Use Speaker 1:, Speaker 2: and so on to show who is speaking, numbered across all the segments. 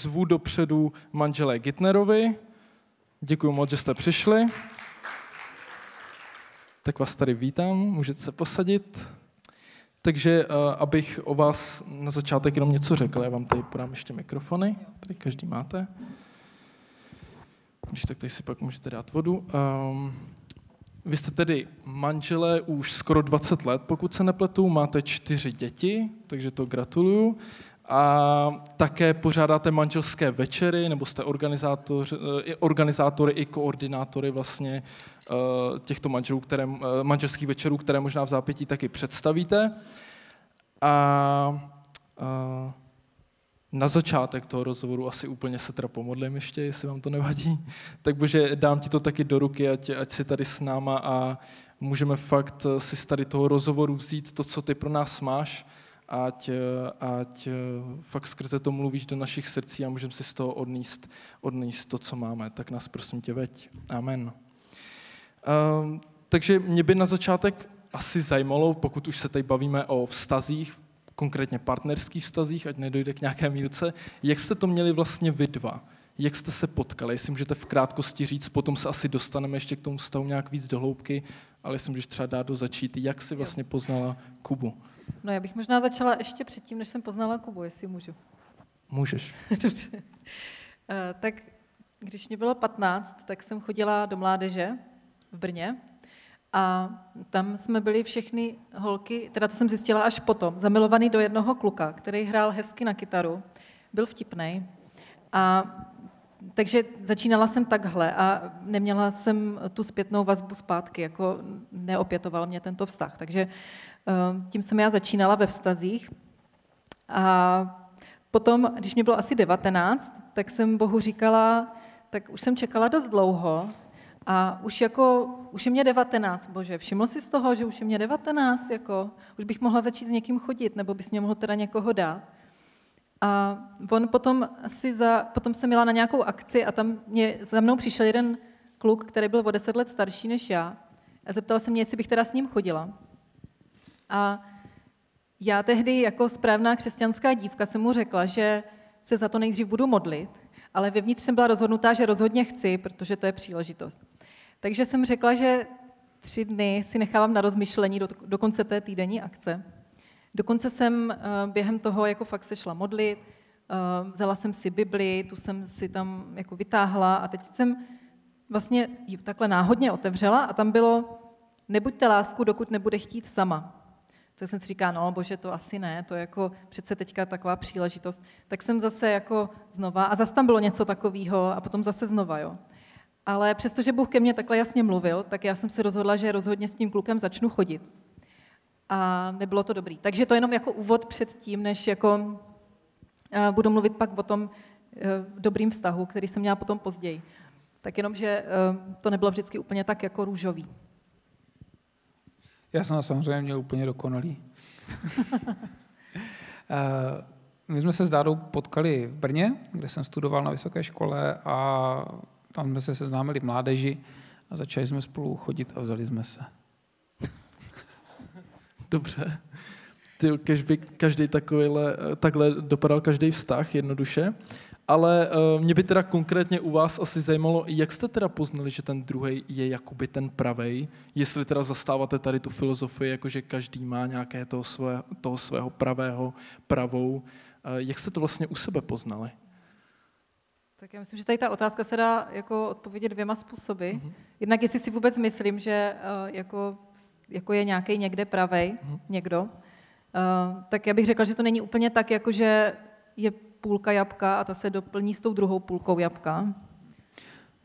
Speaker 1: Zvu dopředu manželé Gitnerovi. Děkuji moc, že jste přišli. Tak vás tady vítám, můžete se posadit. Takže uh, abych o vás na začátek jenom něco řekl, já vám tady podám ještě mikrofony, tady každý máte. Když tak tady si pak můžete dát vodu. Um, vy jste tedy manželé už skoro 20 let, pokud se nepletu, máte čtyři děti, takže to gratuluju. A také pořádáte manželské večery, nebo jste organizátor, eh, organizátory i koordinátory vlastně eh, těchto manželů, které, eh, manželských večerů, které možná v zápětí taky představíte. A, a na začátek toho rozhovoru asi úplně se teda pomodlím ještě, jestli vám to nevadí. Tak bože, dám ti to taky do ruky, ať, ať si tady s náma a můžeme fakt si z tady toho rozhovoru vzít to, co ty pro nás máš, ať, ať fakt skrze to mluvíš do našich srdcí a můžeme si z toho odníst, odníst to, co máme. Tak nás prosím tě veď. Amen. Um, takže mě by na začátek asi zajímalo, pokud už se tady bavíme o vztazích, konkrétně partnerských vztazích, ať nedojde k nějaké mílce, jak jste to měli vlastně vy dva? Jak jste se potkali? Jestli můžete v krátkosti říct, potom se asi dostaneme ještě k tomu vztahu nějak víc do hloubky, ale jestli můžeš třeba dát do začít, jak jsi vlastně poznala Kubu?
Speaker 2: No já bych možná začala ještě předtím, než jsem poznala Kubu, jestli můžu.
Speaker 1: Můžeš.
Speaker 2: Dobře. Uh, tak když mě bylo 15, tak jsem chodila do mládeže v Brně a tam jsme byli všechny holky, teda to jsem zjistila až potom, zamilovaný do jednoho kluka, který hrál hezky na kytaru, byl vtipný. A takže začínala jsem takhle a neměla jsem tu zpětnou vazbu zpátky, jako neopětoval mě tento vztah. Takže tím jsem já začínala ve vztazích. A potom, když mě bylo asi 19, tak jsem Bohu říkala, tak už jsem čekala dost dlouho a už jako, už je mě 19, bože, všiml jsi z toho, že už je mě 19, jako, už bych mohla začít s někým chodit, nebo bys mě mohl teda někoho dát. A on potom asi za, potom jsem měla na nějakou akci a tam mě, za mnou přišel jeden kluk, který byl o deset let starší než já a zeptal se mě, jestli bych teda s ním chodila. A já tehdy jako správná křesťanská dívka jsem mu řekla, že se za to nejdřív budu modlit, ale vevnitř jsem byla rozhodnutá, že rozhodně chci, protože to je příležitost. Takže jsem řekla, že tři dny si nechávám na rozmyšlení do, do konce té týdenní akce. Dokonce jsem eh, během toho jako fakt se šla modlit, eh, vzala jsem si Bibli, tu jsem si tam jako vytáhla a teď jsem vlastně ji takhle náhodně otevřela a tam bylo nebuďte lásku, dokud nebude chtít sama. Tak jsem si říká, no bože, to asi ne, to je jako přece teďka taková příležitost. Tak jsem zase jako znova, a zase tam bylo něco takového a potom zase znova, jo. Ale přestože Bůh ke mně takhle jasně mluvil, tak já jsem se rozhodla, že rozhodně s tím klukem začnu chodit a nebylo to dobrý. Takže to jenom jako úvod před tím, než jako eh, budu mluvit pak o tom eh, dobrým vztahu, který jsem měla potom později. Tak jenom, že eh, to nebylo vždycky úplně tak jako růžový.
Speaker 3: Já jsem samozřejmě měl úplně dokonalý. My jsme se s Dádou potkali v Brně, kde jsem studoval na vysoké škole a tam jsme se seznámili v mládeži a začali jsme spolu chodit a vzali jsme se.
Speaker 1: Dobře. Ty, by každý takovýhle, takhle dopadal každý vztah jednoduše. Ale uh, mě by teda konkrétně u vás asi zajímalo, jak jste teda poznali, že ten druhý je jakoby ten pravej, jestli teda zastáváte tady tu filozofii, jako že každý má nějaké toho, své, toho svého pravého, pravou. Uh, jak jste to vlastně u sebe poznali?
Speaker 2: Tak já myslím, že tady ta otázka se dá jako odpovědět dvěma způsoby. Mm-hmm. Jednak jestli si vůbec myslím, že uh, jako jako je nějaký někde pravej, hmm. někdo, uh, tak já bych řekla, že to není úplně tak, jako že je půlka jabka a ta se doplní s tou druhou půlkou jabka.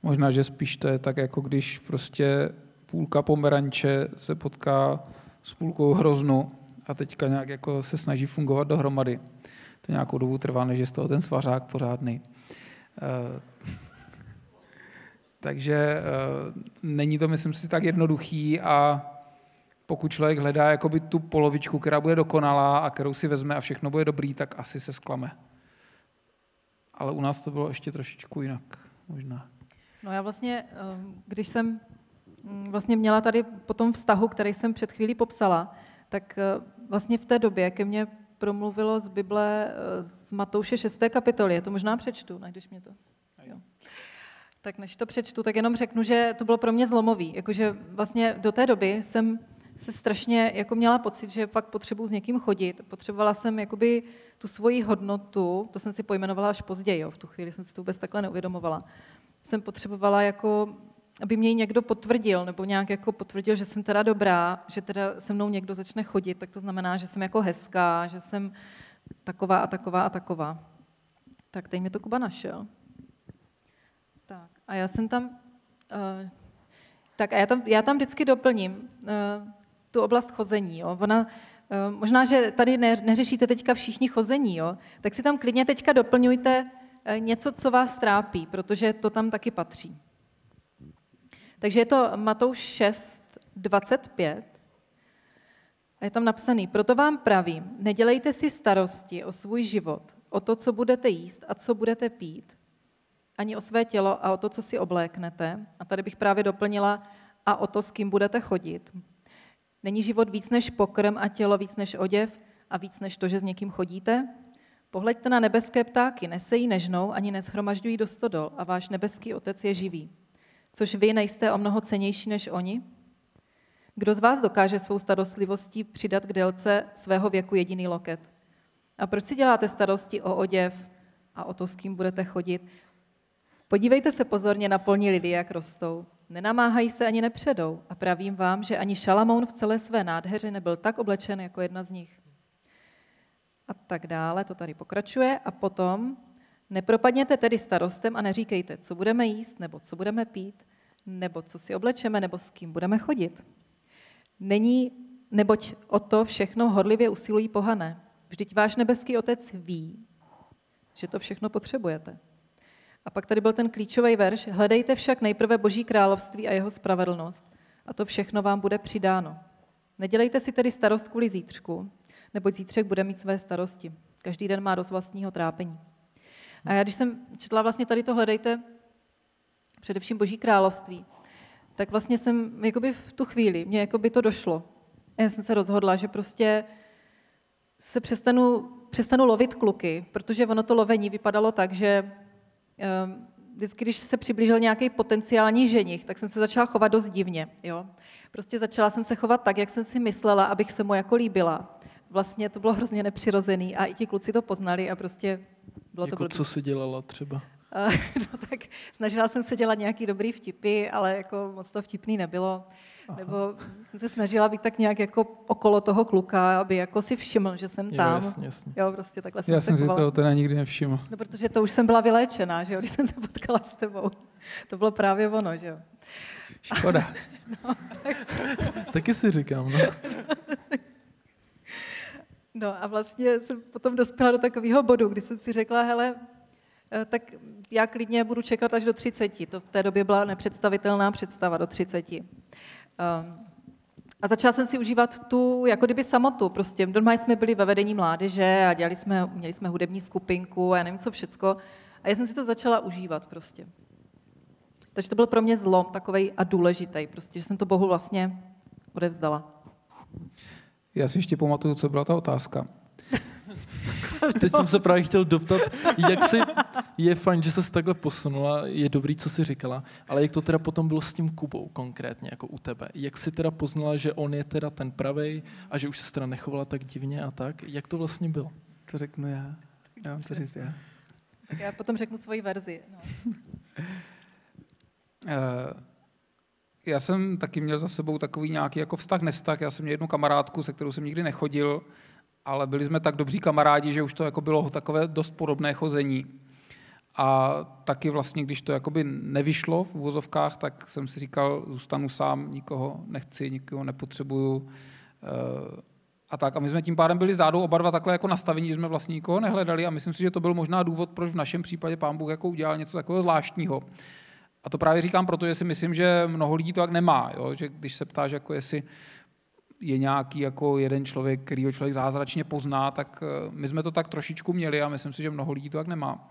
Speaker 3: Možná, že spíš to je tak, jako když prostě půlka pomeranče se potká s půlkou hroznu a teďka nějak jako se snaží fungovat dohromady. To nějakou dobu trvá, než je z toho ten svařák pořádný. Uh, takže uh, není to, myslím si, tak jednoduchý a pokud člověk hledá jakoby tu polovičku, která bude dokonalá a kterou si vezme a všechno bude dobrý, tak asi se zklame. Ale u nás to bylo ještě trošičku jinak, možná.
Speaker 2: No já vlastně, ehm, když jsem mm, vlastně měla tady po tom vztahu, který jsem před chvílí popsala, tak eh, vlastně v té době ke mně promluvilo z Bible eh, z Matouše 6. kapitoly. Je to možná přečtu, když mě to... Jo. Tak než to přečtu, tak jenom řeknu, že to bylo pro mě zlomový. Jakože vlastně do té doby jsem se strašně jako měla pocit, že fakt potřebuji s někým chodit. Potřebovala jsem jakoby tu svoji hodnotu, to jsem si pojmenovala až později, jo, v tu chvíli jsem si to vůbec takhle neuvědomovala. Jsem potřebovala jako aby mě někdo potvrdil, nebo nějak jako potvrdil, že jsem teda dobrá, že teda se mnou někdo začne chodit, tak to znamená, že jsem jako hezká, že jsem taková a taková a taková. Tak teď mi to Kuba našel. Tak a já jsem tam, uh, tak a já tam, já tam vždycky doplním uh, tu oblast chození. Jo. Ona, uh, možná, že tady ne, neřešíte teďka všichni chození, jo, tak si tam klidně teďka doplňujte uh, něco, co vás trápí, protože to tam taky patří. Takže je to Matouš 6, 25. A je tam napsaný, proto vám pravím, nedělejte si starosti o svůj život, o to, co budete jíst a co budete pít, ani o své tělo a o to, co si obléknete. A tady bych právě doplnila a o to, s kým budete chodit. Není život víc než pokrm a tělo víc než oděv a víc než to, že s někým chodíte? Pohleďte na nebeské ptáky, nesejí, nežnou, ani neschromažďují do stodol a váš nebeský otec je živý což vy nejste o mnoho cenější než oni? Kdo z vás dokáže svou starostlivostí přidat k délce svého věku jediný loket? A proč si děláte starosti o oděv a o to, s kým budete chodit? Podívejte se pozorně na polní lidi, jak rostou. Nenamáhají se ani nepředou a pravím vám, že ani Šalamoun v celé své nádheře nebyl tak oblečen jako jedna z nich. A tak dále, to tady pokračuje. A potom Nepropadněte tedy starostem a neříkejte, co budeme jíst, nebo co budeme pít, nebo co si oblečeme, nebo s kým budeme chodit. Není, neboť o to všechno horlivě usilují pohané. Vždyť váš nebeský otec ví, že to všechno potřebujete. A pak tady byl ten klíčový verš. Hledejte však nejprve Boží království a jeho spravedlnost a to všechno vám bude přidáno. Nedělejte si tedy starost kvůli zítřku, neboť zítřek bude mít své starosti. Každý den má dost vlastního trápení. A já, když jsem četla vlastně tady to hledejte, především Boží království, tak vlastně jsem jakoby v tu chvíli, mě jakoby to došlo. Já jsem se rozhodla, že prostě se přestanu, přestanu lovit kluky, protože ono to lovení vypadalo tak, že vždycky, když se přiblížil nějaký potenciální ženich, tak jsem se začala chovat dost divně. Jo? Prostě začala jsem se chovat tak, jak jsem si myslela, abych se mu jako líbila. Vlastně to bylo hrozně nepřirozený a i ti kluci to poznali a prostě bylo
Speaker 1: jako
Speaker 2: to
Speaker 1: co jsi dělala třeba?
Speaker 2: no tak snažila jsem se dělat nějaký dobrý vtipy, ale jako moc to vtipný nebylo. Aha. Nebo jsem se snažila být tak nějak jako okolo toho kluka, aby jako si všiml, že jsem tam. Jo,
Speaker 1: jasně, jasně.
Speaker 2: Jo, prostě takhle jsem
Speaker 3: Já
Speaker 2: se
Speaker 3: jsem si toho teda nikdy nevšiml.
Speaker 2: No, protože to už jsem byla vyléčená, že jo, když jsem se potkala s tebou. To bylo právě ono, že jo.
Speaker 3: Škoda.
Speaker 1: no, tak... Taky si říkám, no.
Speaker 2: No a vlastně jsem potom dospěla do takového bodu, kdy jsem si řekla, hele, eh, tak já klidně budu čekat až do 30. To v té době byla nepředstavitelná představa do 30. Ehm, a začala jsem si užívat tu, jako kdyby samotu. Prostě doma jsme byli ve vedení mládeže a dělali jsme, měli jsme hudební skupinku a já nevím co všecko. A já jsem si to začala užívat prostě. Takže to byl pro mě zlom takový a důležitý, prostě, že jsem to Bohu vlastně odevzdala.
Speaker 3: Já si ještě pamatuju, co byla ta otázka.
Speaker 1: Teď jsem se právě chtěl doptat, jak si, je fajn, že se takhle posunula, je dobrý, co jsi říkala, ale jak to teda potom bylo s tím Kubou konkrétně, jako u tebe? Jak jsi teda poznala, že on je teda ten pravej a že už se teda nechovala tak divně a tak? Jak to vlastně bylo?
Speaker 3: To řeknu já. Já mám to říct já.
Speaker 2: Tak já potom řeknu svoji verzi. No.
Speaker 3: uh, já jsem taky měl za sebou takový nějaký jako vztah, nevztah. Já jsem měl jednu kamarádku, se kterou jsem nikdy nechodil, ale byli jsme tak dobří kamarádi, že už to jako bylo takové dost podobné chození. A taky vlastně, když to jakoby nevyšlo v úvozovkách, tak jsem si říkal, zůstanu sám, nikoho nechci, nikoho nepotřebuju. Eh, a tak. A my jsme tím pádem byli s oba dva takhle jako nastavení, že jsme vlastně nikoho nehledali a myslím si, že to byl možná důvod, proč v našem případě pán Bůh jako udělal něco takového zvláštního. A to právě říkám, protože si myslím, že mnoho lidí to tak nemá. Jo? Že když se ptáš, jako jestli je nějaký jako jeden člověk, který ho člověk zázračně pozná, tak eh, my jsme to tak trošičku měli a myslím si, že mnoho lidí to tak nemá.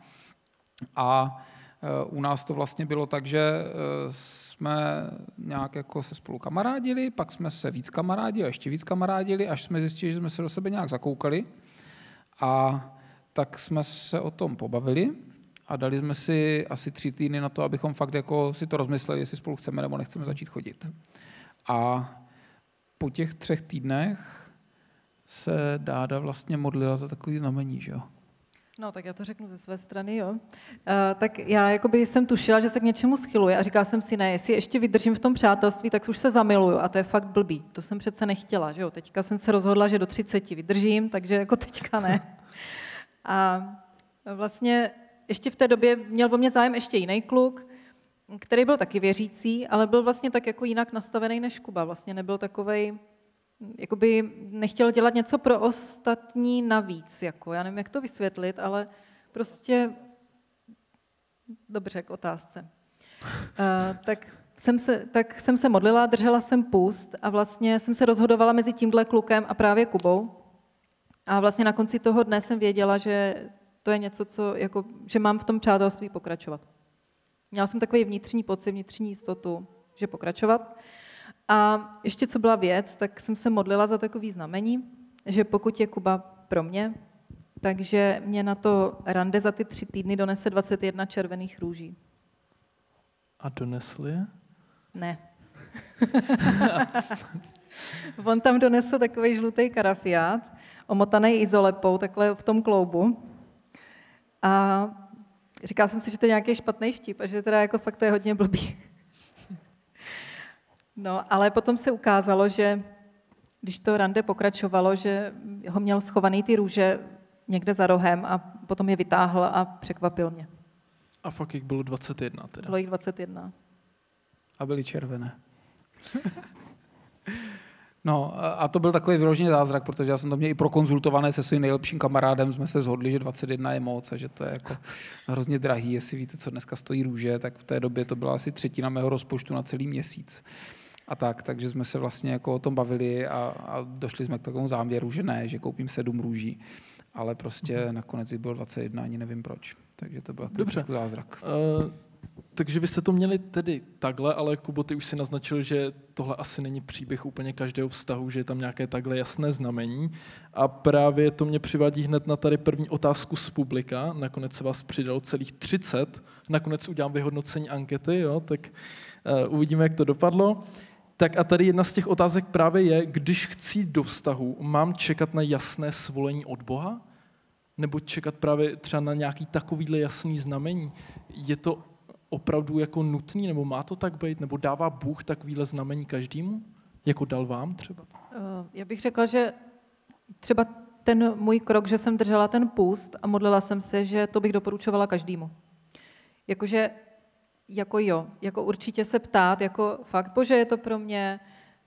Speaker 3: A eh, u nás to vlastně bylo tak, že eh, jsme nějak jako se spolu kamarádili, pak jsme se víc kamarádili ještě víc kamarádili, až jsme zjistili, že jsme se do sebe nějak zakoukali. A tak jsme se o tom pobavili a dali jsme si asi tři týdny na to, abychom fakt jako si to rozmysleli, jestli spolu chceme nebo nechceme začít chodit. A po těch třech týdnech se Dáda vlastně modlila za takový znamení, že jo?
Speaker 2: No, tak já to řeknu ze své strany, jo. Uh, tak já jakoby jsem tušila, že se k něčemu schyluje a říkala jsem si, ne, jestli ještě vydržím v tom přátelství, tak už se zamiluju a to je fakt blbý. To jsem přece nechtěla, že jo. Teďka jsem se rozhodla, že do 30 vydržím, takže jako teďka ne. A vlastně ještě v té době měl o mě zájem ještě jiný kluk, který byl taky věřící, ale byl vlastně tak jako jinak nastavený než Kuba. Vlastně nebyl takovej, jakoby nechtěl dělat něco pro ostatní navíc. Jako. Já nevím, jak to vysvětlit, ale prostě dobře k otázce. Uh, tak jsem se, tak jsem se modlila, držela jsem půst a vlastně jsem se rozhodovala mezi tímhle klukem a právě Kubou. A vlastně na konci toho dne jsem věděla, že to je něco, co, jako, že mám v tom přátelství pokračovat. Měla jsem takový vnitřní pocit, vnitřní jistotu, že pokračovat. A ještě co byla věc, tak jsem se modlila za takový znamení, že pokud je Kuba pro mě, takže mě na to rande za ty tři týdny donese 21 červených růží.
Speaker 1: A donesl je?
Speaker 2: Ne. On tam donesl takový žlutý karafiát, omotaný izolepou, takhle v tom kloubu. A říkala jsem si, že to je nějaký špatný vtip a že teda jako fakt to je hodně blbý. No, ale potom se ukázalo, že když to rande pokračovalo, že ho měl schovaný ty růže někde za rohem a potom je vytáhl a překvapil mě.
Speaker 1: A fakt jich bylo 21 teda.
Speaker 2: Bylo jich 21.
Speaker 3: A byly červené. No a to byl takový vyložený zázrak, protože já jsem to měl i prokonzultované se svým nejlepším kamarádem, jsme se zhodli, že 21 je moc a že to je jako hrozně drahý. Jestli víte, co dneska stojí růže, tak v té době to byla asi třetina mého rozpočtu na celý měsíc. A tak, takže jsme se vlastně jako o tom bavili a, a došli jsme k takovému záměru, že ne, že koupím sedm růží, ale prostě mm-hmm. nakonec jich bylo 21, ani nevím proč. Takže to byl Dobře. zázrak. Uh,
Speaker 1: takže vy jste to měli tedy takhle, ale Kubo, ty už si naznačil, že tohle asi není příběh úplně každého vztahu, že je tam nějaké takhle jasné znamení. A právě to mě přivádí hned na tady první otázku z publika. Nakonec se vás přidalo celých 30. Nakonec udělám vyhodnocení ankety, jo, tak uh, uvidíme, jak to dopadlo. Tak a tady jedna z těch otázek právě je, když chci do vztahu, mám čekat na jasné svolení od Boha? Nebo čekat právě třeba na nějaký takovýhle jasný znamení? Je to opravdu jako nutný, nebo má to tak být, nebo dává Bůh takovýhle znamení každému, jako dal vám třeba?
Speaker 2: Eh, já bych řekla, že třeba ten můj krok, že jsem držela ten půst a modlila jsem se, že to bych doporučovala každému. Jakože, jako jo, jako určitě se ptát, jako fakt, bože, je to pro mě,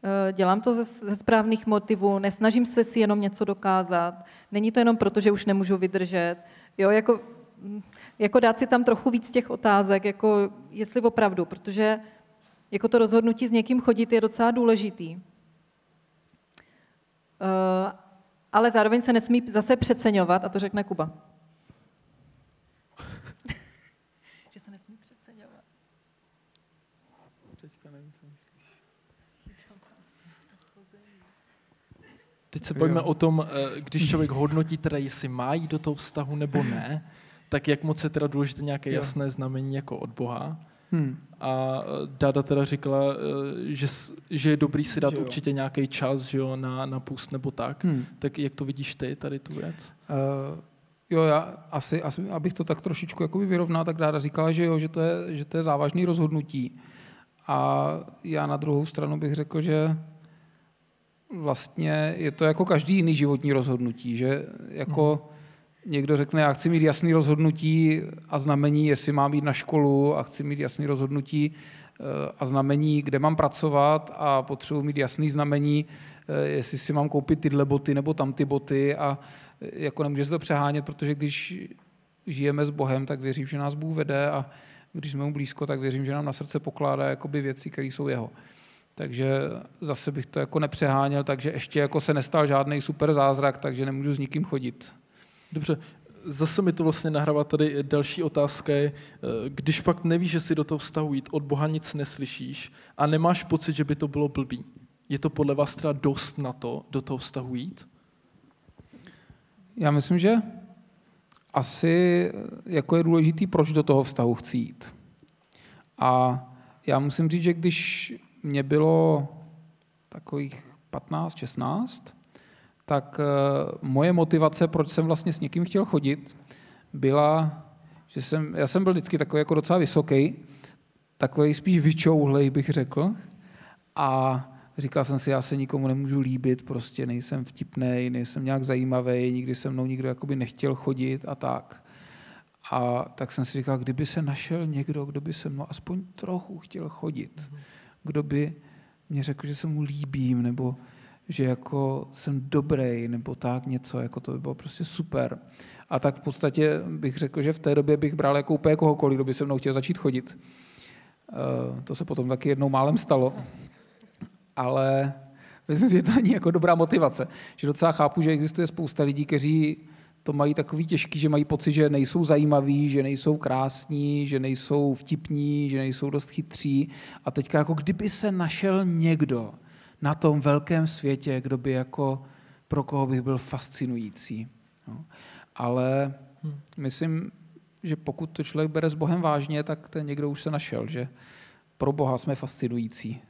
Speaker 2: eh, dělám to ze, ze správných motivů, nesnažím se si jenom něco dokázat, není to jenom proto, že už nemůžu vydržet, jo, jako jako dát si tam trochu víc těch otázek, jako jestli opravdu, protože jako to rozhodnutí s někým chodit je docela důležitý. Uh, ale zároveň se nesmí zase přeceňovat, a to řekne Kuba. že se nesmí přeceňovat. Teďka nevím, co myslíš.
Speaker 1: Teď se pojďme o tom, eh, když člověk hodnotí teda, jestli má jít do toho vztahu nebo ne, tak jak moc je teda důležité nějaké jasné znamení jako od Boha. Hmm. A e, Dada teda říkala, e, že, že je dobrý si dát že určitě nějaký čas že jo, na, na půst nebo tak. Hmm. Tak jak to vidíš ty, tady tu věc? Uh,
Speaker 3: jo, já asi, asi, abych to tak trošičku jakoby vyrovnal, tak Dáda říkala, že jo, že to je, že to je závažný rozhodnutí. A já na druhou stranu bych řekl, že vlastně je to jako každý jiný životní rozhodnutí, že jako hmm někdo řekne, já chci mít jasný rozhodnutí a znamení, jestli mám jít na školu a chci mít jasný rozhodnutí eh, a znamení, kde mám pracovat a potřebuji mít jasný znamení, eh, jestli si mám koupit tyhle boty nebo tam ty boty a eh, jako nemůže se to přehánět, protože když žijeme s Bohem, tak věřím, že nás Bůh vede a když jsme mu blízko, tak věřím, že nám na srdce pokládá jakoby věci, které jsou jeho. Takže zase bych to jako nepřeháněl, takže ještě jako se nestal žádný super zázrak, takže nemůžu s nikým chodit.
Speaker 1: Dobře, zase mi to vlastně nahrává tady další otázka je, eh, když fakt nevíš, že si do toho vztahu jít, od Boha nic neslyšíš a nemáš pocit, že by to bylo blbý. Je to podle vás teda dost na to, do toho vztahu jít?
Speaker 3: Já myslím, že asi jako je důležitý, proč do toho vztahu chci jít. A já musím říct, že když mě bylo takových 15, 16, tak eh, moje motivace, proč jsem vlastně s někým chtěl chodit, byla, že jsem, já jsem byl vždycky takový jako docela vysoký, takový spíš vyčouhlej, bych řekl. A říkal jsem si, já se nikomu nemůžu líbit, prostě nejsem vtipný, nejsem nějak zajímavý, nikdy se mnou nikdo jakoby nechtěl chodit a tak. A tak jsem si říkal, kdyby se našel někdo, kdo by se mnou aspoň trochu chtěl chodit, kdo by mě řekl, že se mu líbím, nebo že jako jsem dobrý, nebo tak něco, jako to by bylo prostě super. A tak v podstatě bych řekl, že v té době bych bral jako úplně kohokoliv, kdo by se mnou chtěl začít chodit. Eh, to se potom taky jednou málem stalo. Ale myslím že to není jako dobrá motivace. Že docela chápu, že existuje spousta lidí, kteří to mají takový těžký, že mají pocit, že nejsou zajímaví, že nejsou krásní, že nejsou vtipní, že nejsou dost chytří. A teďka jako kdyby se našel někdo na tom velkém světě, kdo by jako pro koho bych byl fascinující. No. Ale hm, myslím, že pokud to člověk bere s Bohem vážně, tak ten někdo už se našel, že pro Boha jsme fascinující.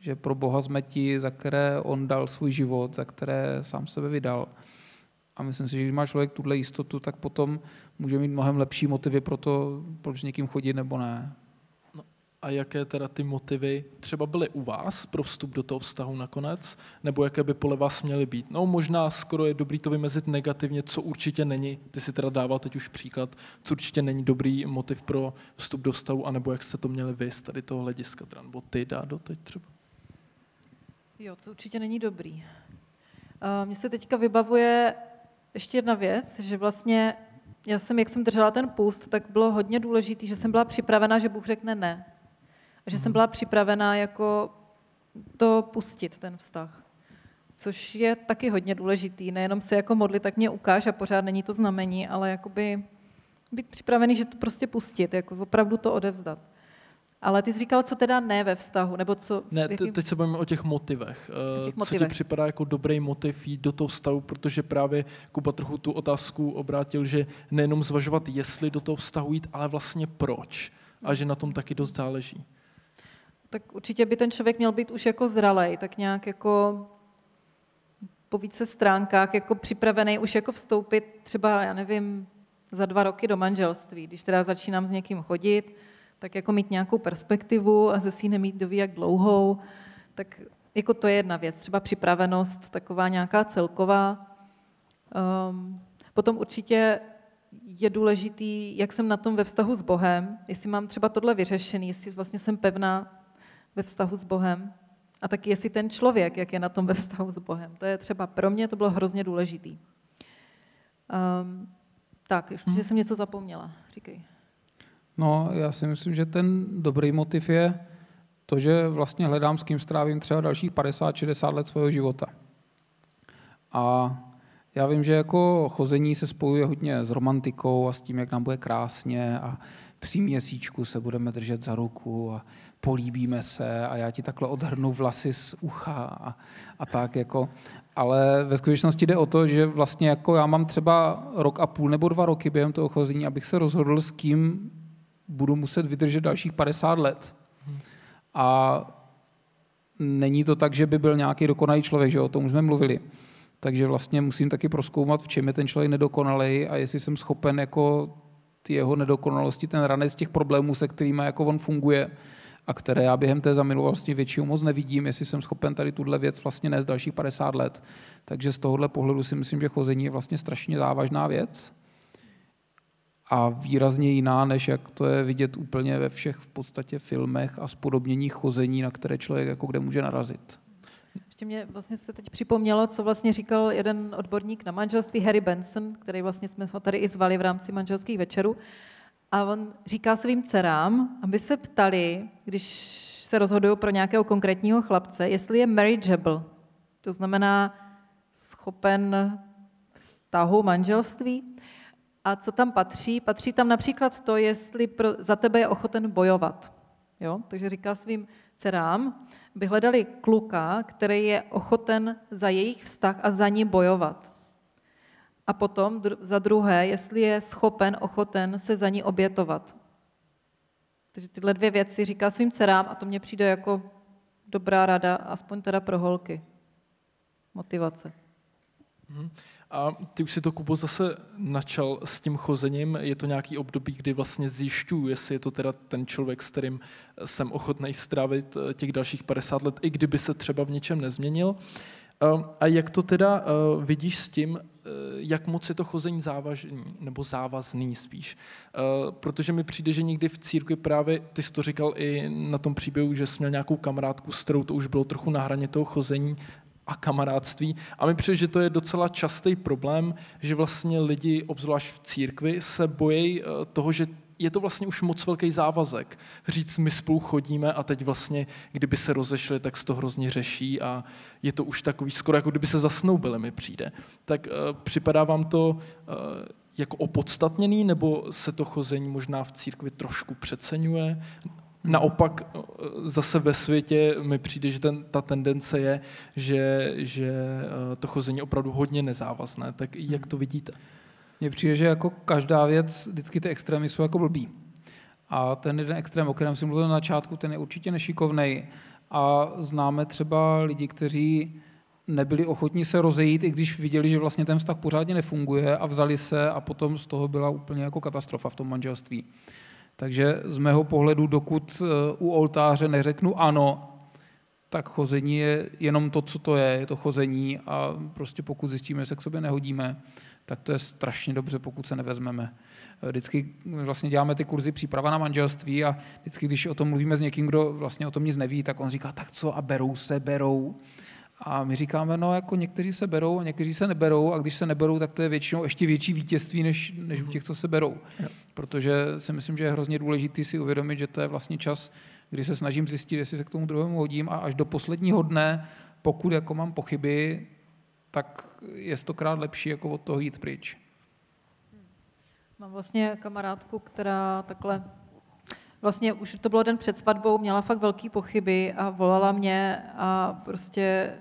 Speaker 3: Že pro Boha jsme ti, za které on dal svůj život, za které sám sebe vydal. A myslím si, že když má člověk tuhle jistotu, tak potom může mít mnohem lepší motivy pro to, proč někým chodit nebo ne.
Speaker 1: A jaké teda ty motivy třeba byly u vás pro vstup do toho vztahu nakonec? Nebo jaké by podle vás měly být? No možná skoro je dobrý to vymezit negativně, co určitě není. Ty si teda dával teď už příklad, co určitě není dobrý motiv pro vstup do vztahu, anebo jak jste to měli vy z tady toho hlediska, teda, nebo ty dá do teď třeba?
Speaker 2: Jo, co určitě není dobrý. Mně se teďka vybavuje ještě jedna věc, že vlastně já jsem, jak jsem držela ten půst, tak bylo hodně důležité, že jsem byla připravena, že Bůh řekne ne že jsem byla připravená jako to pustit, ten vztah. Což je taky hodně důležitý, nejenom se jako modlit, tak mě ukáž a pořád není to znamení, ale jakoby být připravený, že to prostě pustit, jako opravdu to odevzdat. Ale ty jsi říkal, co teda ne ve vztahu, nebo co...
Speaker 1: Ne, jaký... teď se bavíme o těch motivech. O těch motivech. Co ti připadá jako dobrý motiv jít do toho vztahu, protože právě Kuba trochu tu otázku obrátil, že nejenom zvažovat, jestli do toho vztahu jít, ale vlastně proč. A že na tom taky dost záleží
Speaker 2: tak určitě by ten člověk měl být už jako zralej, tak nějak jako po více stránkách jako připravený už jako vstoupit třeba, já nevím, za dva roky do manželství. Když teda začínám s někým chodit, tak jako mít nějakou perspektivu a ze si nemít doví jak dlouhou, tak jako to je jedna věc. Třeba připravenost, taková nějaká celková. Um, potom určitě je důležitý, jak jsem na tom ve vztahu s Bohem, jestli mám třeba tohle vyřešený, jestli vlastně jsem pevná ve vztahu s Bohem a taky jestli ten člověk, jak je na tom ve vztahu s Bohem. To je třeba pro mě, to bylo hrozně důležitý. Um, tak, ještě hmm. jsem něco zapomněla. Říkej.
Speaker 3: No, já si myslím, že ten dobrý motiv je to, že vlastně hledám, s kým strávím třeba dalších 50-60 let svého života. A já vím, že jako chození se spojuje hodně s romantikou a s tím, jak nám bude krásně a při měsíčku se budeme držet za ruku a políbíme se a já ti takhle odhrnu vlasy z ucha a, a tak jako. Ale ve skutečnosti jde o to, že vlastně jako já mám třeba rok a půl nebo dva roky během toho chození, abych se rozhodl, s kým budu muset vydržet dalších 50 let. A není to tak, že by byl nějaký dokonalý člověk, že o tom už jsme mluvili. Takže vlastně musím taky proskoumat, v čem je ten člověk nedokonalý a jestli jsem schopen jako ty jeho nedokonalosti, ten ranec těch problémů, se kterými jako on funguje, a které já během té zamilovanosti většinou moc nevidím, jestli jsem schopen tady tuhle věc vlastně nést dalších 50 let. Takže z tohohle pohledu si myslím, že chození je vlastně strašně závažná věc a výrazně jiná, než jak to je vidět úplně ve všech v podstatě filmech a spodobněních chození, na které člověk jako kde může narazit.
Speaker 2: Ještě mě vlastně se teď připomnělo, co vlastně říkal jeden odborník na manželství, Harry Benson, který vlastně jsme ho tady i zvali v rámci manželských večerů. A on říká svým dcerám, aby se ptali, když se rozhodují pro nějakého konkrétního chlapce, jestli je marriageable. To znamená schopen vztahu, manželství. A co tam patří? Patří tam například to, jestli pro, za tebe je ochoten bojovat. Jo? Takže říká svým dcerám, aby hledali kluka, který je ochoten za jejich vztah a za ní bojovat. A potom za druhé, jestli je schopen, ochoten se za ní obětovat. Takže tyhle dvě věci říká svým dcerám a to mně přijde jako dobrá rada, aspoň teda pro holky. Motivace.
Speaker 1: Mhm. A ty už si to, Kubo, zase načal s tím chozením. Je to nějaký období, kdy vlastně zjišťuju, jestli je to teda ten člověk, s kterým jsem ochotný strávit eh, těch dalších 50 let, i kdyby se třeba v něčem nezměnil. Ehm, a jak to teda eh, vidíš s tím, eh, jak moc je to chození závažný, nebo závazný spíš? Protože mi přijde, že někdy v církvi právě, ty jsi to říkal i na tom příběhu, že jsi měl nějakou kamarádku, s kterou to už bylo trochu na hraně toho chození a kamarádství. A mi přijde, že to je docela častý problém, že vlastně lidi, obzvlášť v církvi, se bojí toho, že je to vlastně už moc velký závazek. Říct, my spolu chodíme a teď vlastně, kdyby se rozešli, tak se to hrozně řeší a je to už takový skoro, jako kdyby se zasnoubili, mi přijde. Tak uh, připadá vám to uh, jako opodstatněný, nebo se to chození možná v církvi trošku přeceňuje? Naopak eh, zase ve světě mi přijde, že ten, ta tendence je, že, že to chození je opravdu hodně nezávazné. Tak jak to vidíte?
Speaker 3: Mně přijde, že jako každá věc, vždycky ty extrémy jsou jako blbý. A ten jeden extrém, o kterém jsem mluvil na začátku, ten je určitě nešikovný. A známe třeba lidi, kteří nebyli ochotní se rozejít, i když viděli, že vlastně ten vztah pořádně nefunguje a vzali se a potom z toho byla úplně jako katastrofa v tom manželství. Takže z mého pohledu, dokud eh, u oltáře neřeknu ano, tak chození je jenom to, co to je, je to chození a prostě pokud zjistíme, že se k sobě nehodíme, tak to je strašně dobře, pokud se nevezmeme. Eh, vždycky vlastně děláme ty kurzy příprava na manželství a vždycky, když o tom mluvíme s někým, kdo vlastně o tom nic neví, tak on říká, tak co a berou se, berou. A my říkáme, no jako někteří se berou a někteří se neberou a když se neberou, tak to je většinou ještě větší vítězství, než, než u těch, co se berou. Protože si myslím, že je hrozně důležité si uvědomit, že to je vlastně čas, kdy se snažím zjistit, jestli se k tomu druhému hodím a až do posledního dne, pokud jako mám pochyby, tak je stokrát lepší jako od toho jít pryč.
Speaker 2: Mám vlastně kamarádku, která takhle Vlastně už to bylo den před svatbou, měla fakt velký pochyby a volala mě a prostě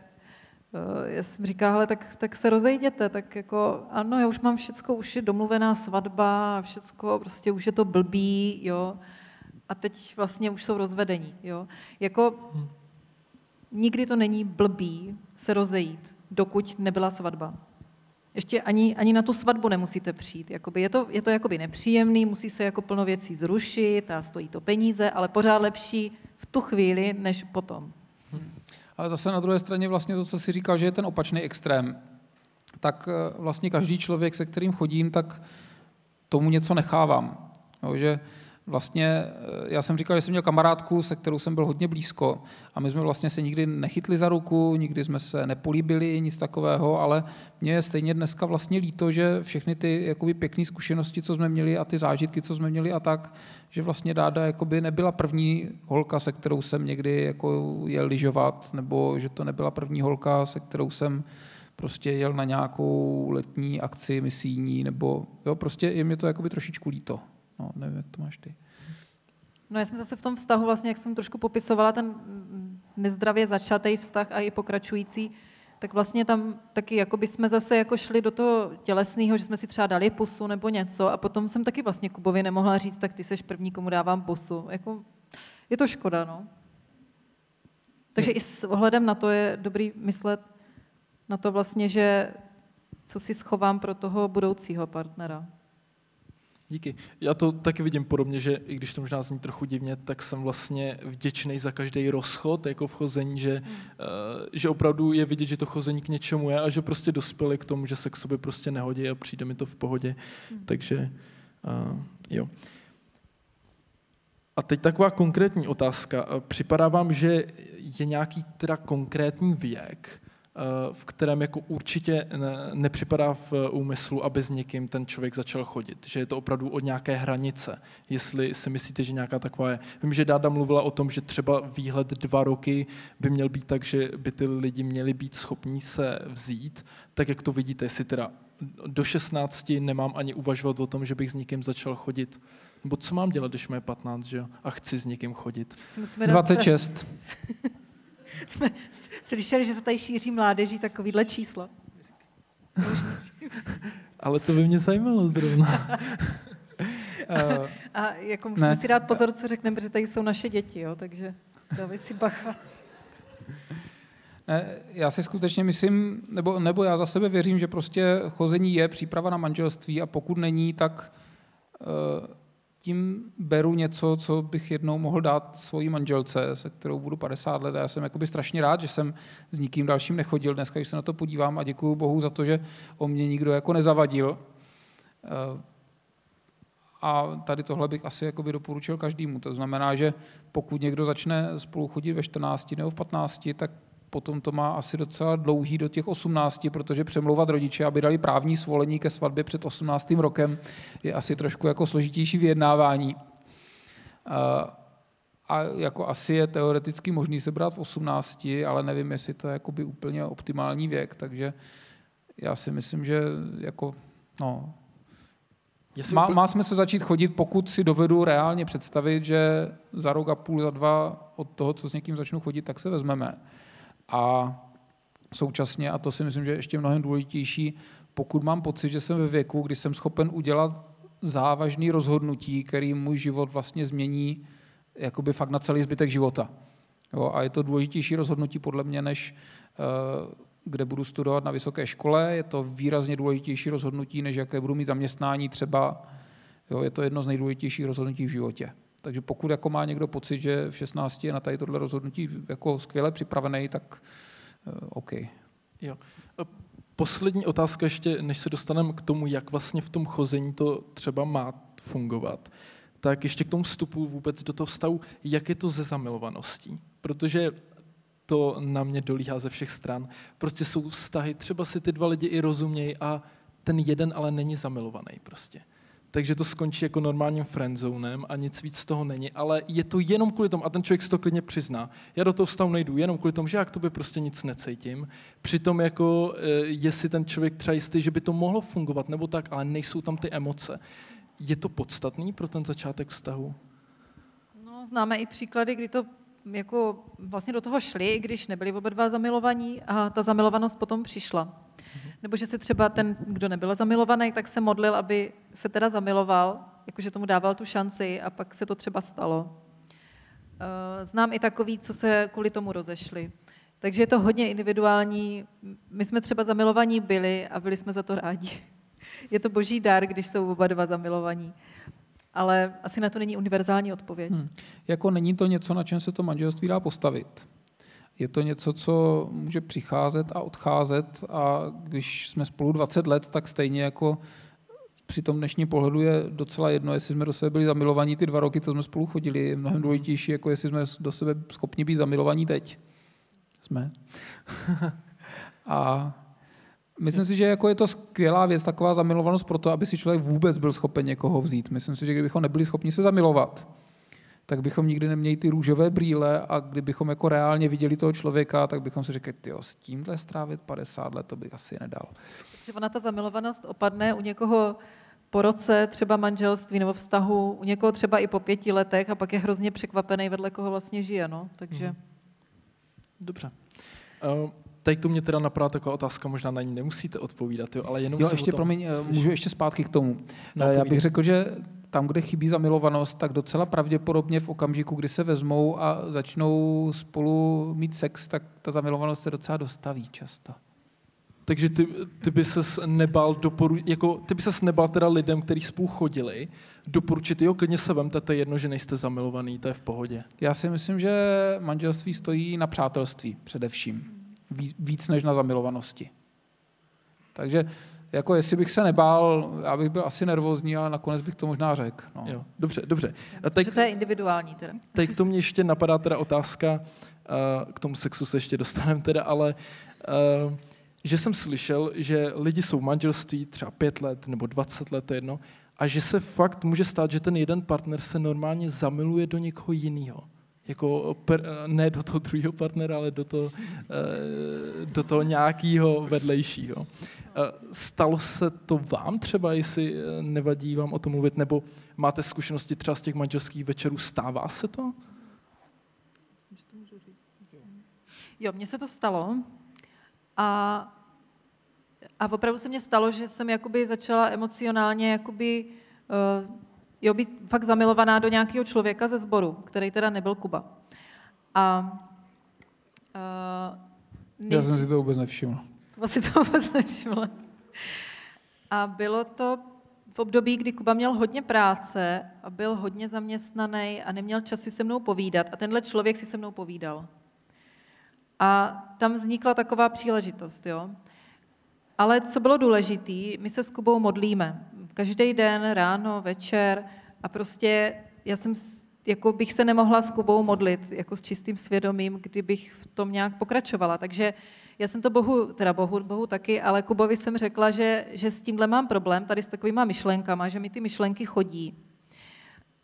Speaker 2: Eh, já jsem říkala, hele, tak, tak se rozejděte, tak jako, ano, já už mám všecko, už je domluvená svatba, všecko, prostě už je to blbý, jo, a teď vlastně už jsou rozvedení, jo. Jako, nikdy to není blbý se rozejít, dokud nebyla svatba. Ještě ani, ani na tu svatbu nemusíte přijít. Jakoby je to, je to jakoby nepříjemný, musí se jako plno věcí zrušit a stojí to peníze, ale pořád lepší v tu chvíli, než potom.
Speaker 3: Ale zase na druhé straně vlastně to, co si říkal, že je ten opačný extrém, tak eh, vlastně každý člověk, se kterým chodím, tak tomu něco nechávám. Jo, že vlastně, eh, já jsem říkal, že jsem měl kamarádku, se kterou jsem byl hodně blízko a my jsme vlastně se nikdy nechytli za ruku, nikdy jsme se nepolíbili, nic takového, ale mě je stejně dneska vlastně líto, že všechny ty jakoby pěkné zkušenosti, co jsme měli a ty zážitky, co jsme měli a tak, že vlastně Dáda jakoby nebyla první holka, se kterou jsem někdy jako jel lyžovat, nebo že to nebyla první holka, se kterou jsem prostě jel na nějakou letní akci misijní, nebo jo, prostě je mi to jakoby trošičku líto. No, nevím, jak to máš ty.
Speaker 2: No já jsem zase v tom vztahu, vlastně, jak jsem trošku popisovala, ten nezdravě začatý vztah a i pokračující, tak vlastně tam taky jako by jsme zase jako šli do toho tělesného, že jsme si třeba dali pusu nebo něco a potom jsem taky vlastně Kubovi nemohla říct, tak ty seš první, komu dávám pusu. Jako, je to škoda, no. Takže i s ohledem na to je dobrý myslet na to vlastně, že co si schovám pro toho budoucího partnera.
Speaker 1: Díky. Já to taky vidím podobně, že i když to možná zní trochu divně, tak jsem vlastně vděčný za každý rozchod, jako v chození, že, hmm. uh, že opravdu je vidět, že to chození k něčemu je a že prostě dospěli k tomu, že se k sobě prostě nehodí a přijde mi to v pohodě. Hmm. Takže uh, jo. A teď taková konkrétní otázka. Připadá vám, že je nějaký teda konkrétní věk, v kterém jako určitě nepřipadá v úmyslu, aby s někým ten člověk začal chodit. Že je to opravdu od nějaké hranice. Jestli si myslíte, že nějaká taková je. Vím, že Dáda mluvila o tom, že třeba výhled dva roky by měl být tak, že by ty lidi měli být schopní se vzít. Tak jak to vidíte, jestli teda do 16 nemám ani uvažovat o tom, že bych s někým začal chodit. Nebo co mám dělat, když mě je 15, že a chci s někým chodit?
Speaker 3: 26.
Speaker 2: jsme slyšeli, že se tady šíří mládeží takovýhle číslo.
Speaker 1: Ale to by mě zajímalo zrovna.
Speaker 2: uh, a jako musíme ne. si dát pozor, co řekneme, protože tady jsou naše děti, jo, takže dávej si bacha.
Speaker 3: Ne, já si skutečně myslím, nebo, nebo já za sebe věřím, že prostě chození je příprava na manželství a pokud není, tak uh, tím beru něco, co bych jednou mohl dát svojí manželce, se kterou budu 50 let. A já jsem jakoby strašně rád, že jsem s nikým dalším nechodil dneska, když se na to podívám a děkuji Bohu za to, že o mě nikdo jako nezavadil. Uh, a tady tohle bych asi jakoby doporučil každému. To znamená, že pokud někdo začne spolu chodit ve 14 nebo v 15, tak potom to má asi docela dlouhý do těch 18, protože přemlouvat rodiče, aby dali právní svolení ke svatbě před 18. rokem, je asi trošku jako složitější vyjednávání. A jako asi je teoreticky možný se brát v 18, ale nevím, jestli to je jakoby úplně optimální věk, takže já si myslím, že jako, no, má, má smysl začít chodit, pokud si dovedu reálně představit, že za rok a půl, za dva od toho, co s někým začnu chodit, tak se vezmeme. A současně, a to si myslím, že je ještě mnohem důležitější, pokud mám pocit, že jsem ve věku, kdy jsem schopen udělat závažný rozhodnutí, který můj život vlastně změní jakoby fakt na celý zbytek života. Jo, a je to důležitější rozhodnutí podle mě, než uh, kde budu studovat na vysoké škole. Je to výrazně důležitější rozhodnutí, než jaké budu mít zaměstnání třeba. Jo, je to jedno z nejdůležitějších rozhodnutí v životě. Takže pokud jako má někdo pocit, že v 16 je na tady tohle rozhodnutí jako skvěle připravený, tak uh, OK.
Speaker 1: Jo. Poslední otázka ještě, než se dostaneme k tomu, jak vlastně v tom chození to třeba má fungovat, tak ještě k tomu vstupu vůbec do toho vztahu, jak je to ze zamilovaností. Protože to na mě dolíhá ze všech stran. Prostě jsou vztahy, třeba si ty dva lidi i rozumějí a ten jeden ale není zamilovaný prostě takže to skončí jako normálním friendzónem a nic víc z toho není, ale je to jenom kvůli tomu, a ten člověk si to klidně přizná, já do toho vztahu nejdu jenom kvůli tomu, že já k tobě prostě nic necítím, přitom jako eh, je si ten člověk třeba jistý, že by to mohlo fungovat nebo tak, ale nejsou tam ty emoce. Je to podstatný pro ten začátek vztahu?
Speaker 2: No, známe i příklady, kdy to jako vlastně do toho šli, když nebyli oba dva zamilovaní a ta zamilovanost potom přišla. Nebo že se třeba ten, kdo nebyl zamilovaný, tak se modlil, aby se teda zamiloval, jakože tomu dával tu šanci a pak se to třeba stalo. Eh, znám i takový, co se kvůli tomu rozešli. Takže je to hodně individuální. My jsme třeba zamilovaní byli a byli jsme za to rádi. Je to boží dar, když jsou oba dva zamilovaní. Ale asi na to není univerzální odpověď. Hmm.
Speaker 3: Jako není to něco, na čem se to manželství dá postavit. Je to něco, co může přicházet a odcházet a když jsme spolu 20 let, tak stejně jako při tom dnešní pohledu je docela jedno, jestli jsme do sebe byli zamilovaní ty dva roky, co jsme spolu chodili. Je mnohem důležitější, jako jestli jsme do sebe schopni být zamilovaní teď. Jsme. a myslím si, že jako je to skvělá věc, taková zamilovanost pro to, aby si člověk vůbec byl schopen někoho vzít. Myslím si, že kdybychom nebyli schopni se zamilovat, tak bychom nikdy neměli ty růžové brýle a kdybychom jako reálně viděli toho člověka, tak bychom si řekli, jo, s tímhle strávit 50 let, to bych asi nedal.
Speaker 2: Protože ona ta zamilovanost opadne u někoho po roce třeba manželství nebo vztahu, u někoho třeba i po pěti letech a pak je hrozně překvapený, vedle koho vlastně žije. No? Takže... Hmm.
Speaker 1: Dobře. Uh, Teď tu mě teda napadá taková otázka, možná na ní nemusíte odpovídat, jo, ale jenom
Speaker 3: jo, ještě, promiň, eh, můžu ještě zpátky k tomu. No, Já bych řekl, že tam, kde chybí zamilovanost, tak docela pravděpodobně v okamžiku, kdy se vezmou a začnou spolu mít sex, tak ta zamilovanost se docela dostaví často.
Speaker 1: Takže ty, ty by ses nebal doporu, jako, ty by ses nebal teda lidem, kteří spolu chodili, doporučit, jo, klidně se vemte, to je jedno, že nejste zamilovaný, to je v pohodě.
Speaker 3: Já si myslím, že manželství stojí na přátelství především. Víc než na zamilovanosti. Takže jako jestli bych se nebál, já bych byl asi nervózní, ale nakonec bych to možná řekl. No.
Speaker 1: Jo, dobře, dobře.
Speaker 2: A teď, to je individuální teda.
Speaker 1: Teď k tomu ještě napadá teda otázka, uh, k tomu sexu se ještě dostaneme teda, ale uh, že jsem slyšel, že lidi jsou v manželství třeba pět let nebo 20 let, to je jedno, a že se fakt může stát, že ten jeden partner se normálně zamiluje do někoho jiného jako per, ne do toho druhého partnera, ale do toho, eh, do toho nějakého vedlejšího. Eh, stalo se to vám třeba, jestli eh, nevadí vám o tom mluvit, nebo máte zkušenosti třeba z těch manželských večerů, stává se to?
Speaker 2: Jo, mně se to stalo a A opravdu se mně stalo, že jsem jakoby začala emocionálně jakoby, uh, jo, být fakt zamilovaná do nějakého člověka ze sboru, který teda nebyl Kuba. A
Speaker 3: uh, než... Já jsem si to vůbec nevšiml.
Speaker 2: Vlastně to vůbec nevšiml. A bylo to v období, kdy Kuba měl hodně práce a byl hodně zaměstnaný a neměl čas si se mnou povídat. A tenhle člověk si se mnou povídal. A tam vznikla taková příležitost. Jo? Ale co bylo důležité, my se s Kubou modlíme. Každý den, ráno, večer a prostě já jsem jako bych se nemohla s Kubou modlit jako s čistým svědomím, kdybych v tom nějak pokračovala. Takže já jsem to Bohu, teda Bohu, Bohu taky, ale Kubovi jsem řekla, že, že s tímhle mám problém, tady s takovýma myšlenkama, že mi ty myšlenky chodí.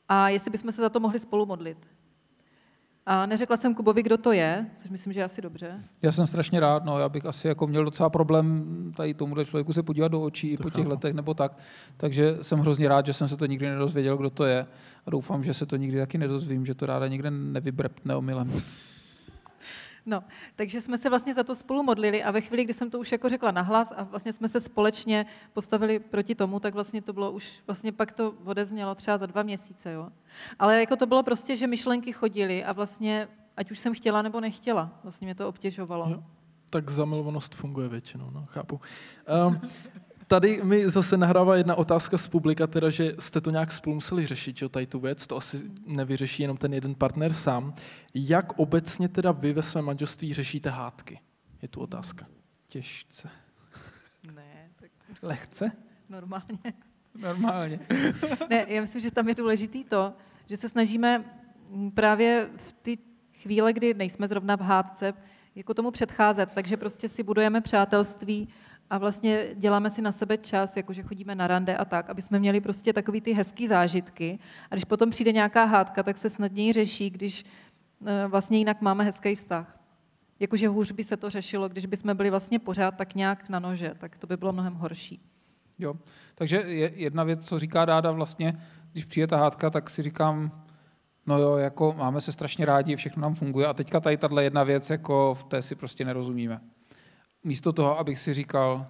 Speaker 2: A jestli bychom se za to mohli spolu modlit. A neřekla jsem Kubovi, kdo to je, což myslím, že je asi dobře.
Speaker 3: Já jsem strašně rád, no, já bych asi jako měl docela problém tady tomuhle člověku se podívat do očí i po těch letech nebo tak. Takže jsem hrozně rád, že jsem se to nikdy nedozvěděl, kdo to je. A doufám, že se to nikdy taky nedozvím, že to ráda nikde nevybrepne omylem.
Speaker 2: No, takže jsme se vlastně za to spolu modlili a ve chvíli, kdy jsem to už jako řekla nahlas a vlastně jsme se společně postavili proti tomu, tak vlastně to bylo už, vlastně pak to odeznělo třeba za dva měsíce, jo. Ale jako to bylo prostě, že myšlenky chodily a vlastně, ať už jsem chtěla nebo nechtěla, vlastně mě to obtěžovalo. Jo
Speaker 1: tak zamilovanost funguje většinou, no, chápu. Um, tady mi zase nahrává jedna otázka z publika, teda, že jste to nějak spolu museli řešit, že tady tu věc, to asi nevyřeší jenom ten jeden partner sám. Jak obecně teda vy ve svém manželství řešíte hádky? Je tu otázka.
Speaker 3: Těžce.
Speaker 2: Ne, tak...
Speaker 3: Lehce?
Speaker 2: Normálně.
Speaker 3: Normálně.
Speaker 2: ne, já myslím, že tam je důležitý to, že se snažíme právě v ty chvíle, kdy nejsme zrovna v hádce, jako tomu předcházet, takže prostě si budujeme přátelství a vlastně děláme si na sebe čas, jakože chodíme na rande a tak, aby jsme měli prostě takový ty hezký zážitky. A když potom přijde nějaká hádka, tak se snadněji řeší, když eh, vlastně jinak máme hezký vztah. Jakože hůř by se to řešilo, když bychom byli vlastně pořád tak nějak na nože, tak to by bylo mnohem horší.
Speaker 3: Jo, takže je jedna věc, co říká Dáda vlastně, když přijde ta hádka, tak si říkám, no jo, jako máme se strašně rádi, všechno nám funguje a teďka tady tahle jedna věc, jako v té si prostě nerozumíme místo toho, abych si říkal,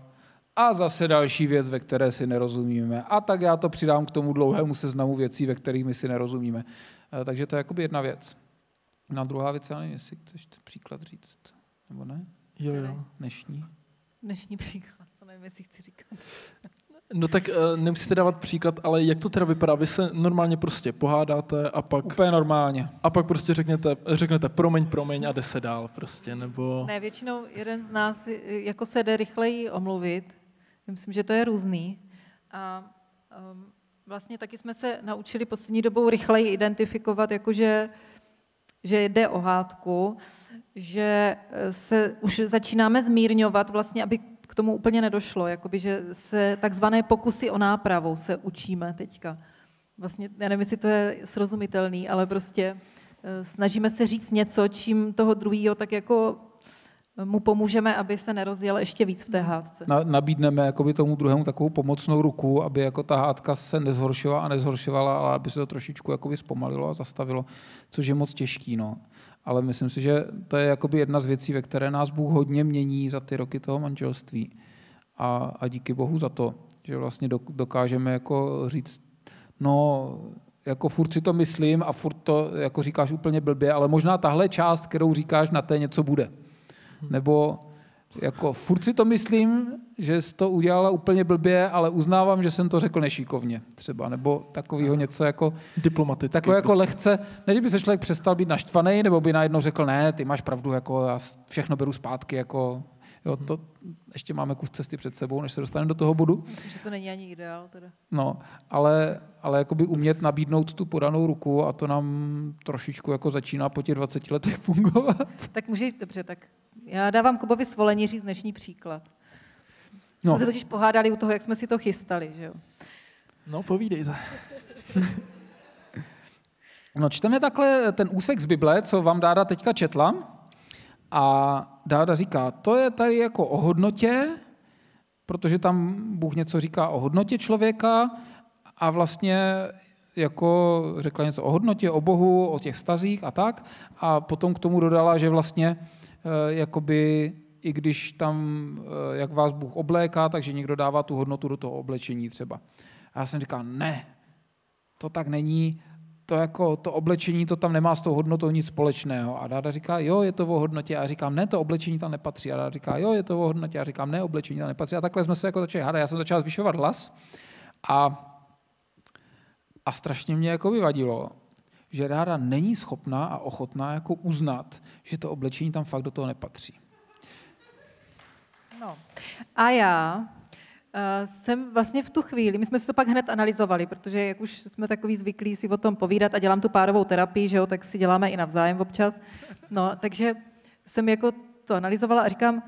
Speaker 3: a zase další věc, ve které si nerozumíme. A tak já to přidám k tomu dlouhému seznamu věcí, ve kterých my si nerozumíme. Eh, takže to je jakoby jedna věc. Na druhá věc, já nevím, jestli chceš příklad říct, nebo ne?
Speaker 1: Jo, jo.
Speaker 3: Dnešní.
Speaker 2: Dnešní příklad, to nevím, jestli chci říkat.
Speaker 1: No tak uh, nemusíte dávat příklad, ale jak to teda vypadá? Vy se normálně prostě pohádáte a pak...
Speaker 3: Úplně normálně.
Speaker 1: A pak prostě řeknete, řeknete promiň, promiň a jde se dál prostě, nebo...
Speaker 2: Ne, většinou jeden z nás jako se jde rychleji omluvit. Myslím, že to je různý. A um, vlastně taky jsme se naučili poslední dobou rychleji identifikovat, jakože že jde o hádku, že eh, se už začínáme zmírňovat, vlastně, aby k tomu úplně nedošlo, jakoby, že se takzvané pokusy o nápravu se učíme teďka. Vlastně, já nevím, jestli to je srozumitelný, ale prostě eh, snažíme se říct něco, čím toho druhého tak jako eh, mu pomůžeme, aby se nerozjel ještě víc v té hádce.
Speaker 3: Na, nabídneme tomu druhému takovou pomocnou ruku, aby jako ta hádka se nezhoršovala a nezhoršovala, ale aby se to trošičku zpomalilo a zastavilo, což je moc těžký. No ale myslím si, že to je jakoby jedna z věcí, ve které nás Bůh hodně mění za ty roky toho manželství. A, a díky Bohu za to, že vlastně dokážeme jako říct, no, jako furt si to myslím a furt to jako říkáš úplně blbě, ale možná tahle část, kterou říkáš, na té něco bude. Nebo jako furt si to myslím, že jsi to udělala úplně blbě, ale uznávám, že jsem to řekl nešikovně třeba, nebo takového něco jako...
Speaker 1: Diplomaticky.
Speaker 3: Takové jako prostě. lehce, ne, že by se člověk přestal být naštvaný, nebo by najednou řekl, ne, ty máš pravdu, jako já všechno beru zpátky, jako Jo, to ještě máme kus cesty před sebou, než se dostaneme do toho bodu.
Speaker 2: Myslím, že to není ani ideál. Teda.
Speaker 3: No, ale, ale jakoby umět nabídnout tu podanou ruku a to nám trošičku jako začíná po těch 20 letech fungovat.
Speaker 2: Tak může, dobře, tak já dávám Kubovi svolení říct dnešní příklad. No. Jsme se totiž pohádali u toho, jak jsme si to chystali, že jo?
Speaker 1: No, povídejte.
Speaker 3: no, čteme takhle ten úsek z Bible, co vám Dáda teďka četla. A Dáda říká, to je tady jako o hodnotě, protože tam Bůh něco říká o hodnotě člověka a vlastně jako řekla něco o hodnotě, o Bohu, o těch stazích a tak. A potom k tomu dodala, že vlastně Eh, jakoby i když tam, eh, jak vás Bůh obléká, takže někdo dává tu hodnotu do toho oblečení třeba. A já jsem říkal, ne, to tak není, to, jako, to oblečení to tam nemá s tou hodnotou nic společného. A Dáda říká, jo, je to o hodnotě. A říkám, ne, to oblečení tam nepatří. A Dáda říká, jo, je to o hodnotě. A říkám, ne, oblečení tam nepatří. A takhle jsme se jako začali hádat. Já jsem začal zvyšovat hlas a, a strašně mě jako vyvadilo, že Dáda není schopná a ochotná jako uznat, že to oblečení tam fakt do toho nepatří.
Speaker 2: No. A já jsem vlastně v tu chvíli, my jsme si to pak hned analyzovali, protože jak už jsme takový zvyklí si o tom povídat a dělám tu párovou terapii, že jo, tak si děláme i navzájem občas. No, takže jsem jako to analyzovala a říkám,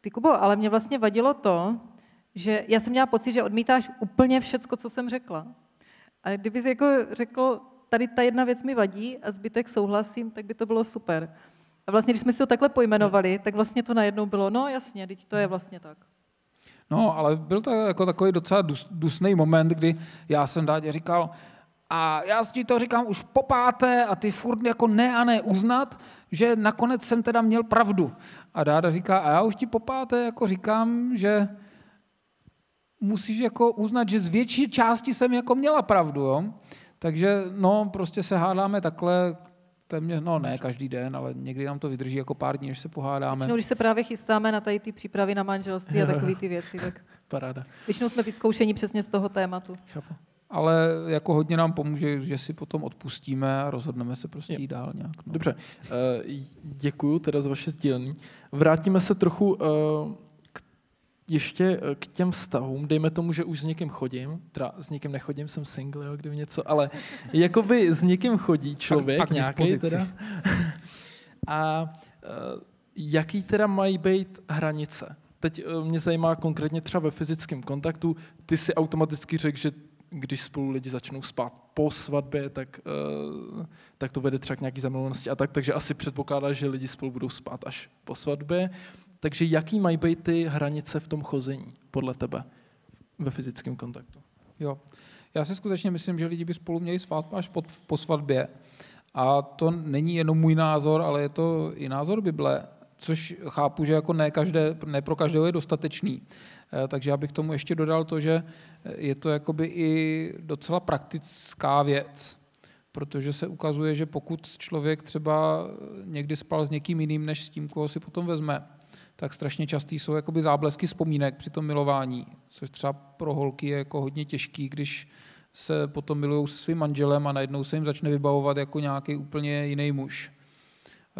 Speaker 2: ty Kubo, ale mě vlastně vadilo to, že já jsem měla pocit, že odmítáš úplně všecko, co jsem řekla. A kdybys jako řekl, tady ta jedna věc mi vadí a zbytek souhlasím, tak by to bylo super. A vlastně, když jsme si to takhle pojmenovali, tak vlastně to najednou bylo, no jasně, teď to je vlastně tak.
Speaker 3: No, ale byl to jako takový docela dus, dusný moment, kdy já jsem Dádě říkal, a já ti to říkám už po páté a ty furt jako ne a ne uznat, že nakonec jsem teda měl pravdu. A Dáda říká, a já už ti po páté jako říkám, že musíš jako uznat, že z větší části jsem jako měla pravdu. Jo? Takže no, prostě se hádáme takhle téměř, no ne každý den, ale někdy nám to vydrží jako pár dní, než se pohádáme.
Speaker 2: Většinou, když se právě chystáme na tady ty přípravy na manželství a takové ty věci, tak
Speaker 1: Paráda.
Speaker 2: většinou jsme vyzkoušení přesně z toho tématu.
Speaker 1: Chápu.
Speaker 3: Ale jako hodně nám pomůže, že si potom odpustíme a rozhodneme se prostě jít dál nějak. No.
Speaker 1: Dobře, uh, děkuju teda za vaše sdílení. Vrátíme se trochu k, ještě eh, k těm vztahům. Dejme tomu, že už s někým chodím, teda s někým nechodím, jsem single, jo, kdyby něco, ale jakoby s někým chodí člověk
Speaker 3: pak k
Speaker 1: nějaký teda. A uh, jaký teda mají být hranice? Teď uh, mě zajímá konkrétně třeba ve fyzickém kontaktu. Ty si automaticky řekl, že když spolu lidi začnou spát po svatbě, tak, tak to vede třeba k nějaký zamilovanosti a tak, takže asi předpokládáš, že lidi spolu budou spát až po svatbě. Takže jaký mají být ty hranice v tom chození podle tebe ve fyzickém kontaktu?
Speaker 3: Jo. Já si skutečně myslím, že lidi by spolu měli spát až pod, po svatbě. A to není jenom můj názor, ale je to i názor Bible, což chápu, že jako ne, každé, ne pro každého je dostatečný. Eh, Takže já bych tomu ještě dodal to, že je to jakoby i docela praktická věc, protože se ukazuje, že pokud člověk třeba někdy spal s někým jiným, než s tím, koho si potom vezme, tak strašně častý jsou jakoby záblesky vzpomínek při tom milování, což třeba pro holky je jako hodně těžký, když se potom milují se svým manželem a najednou se jim začne vybavovat jako nějaký úplně jiný muž.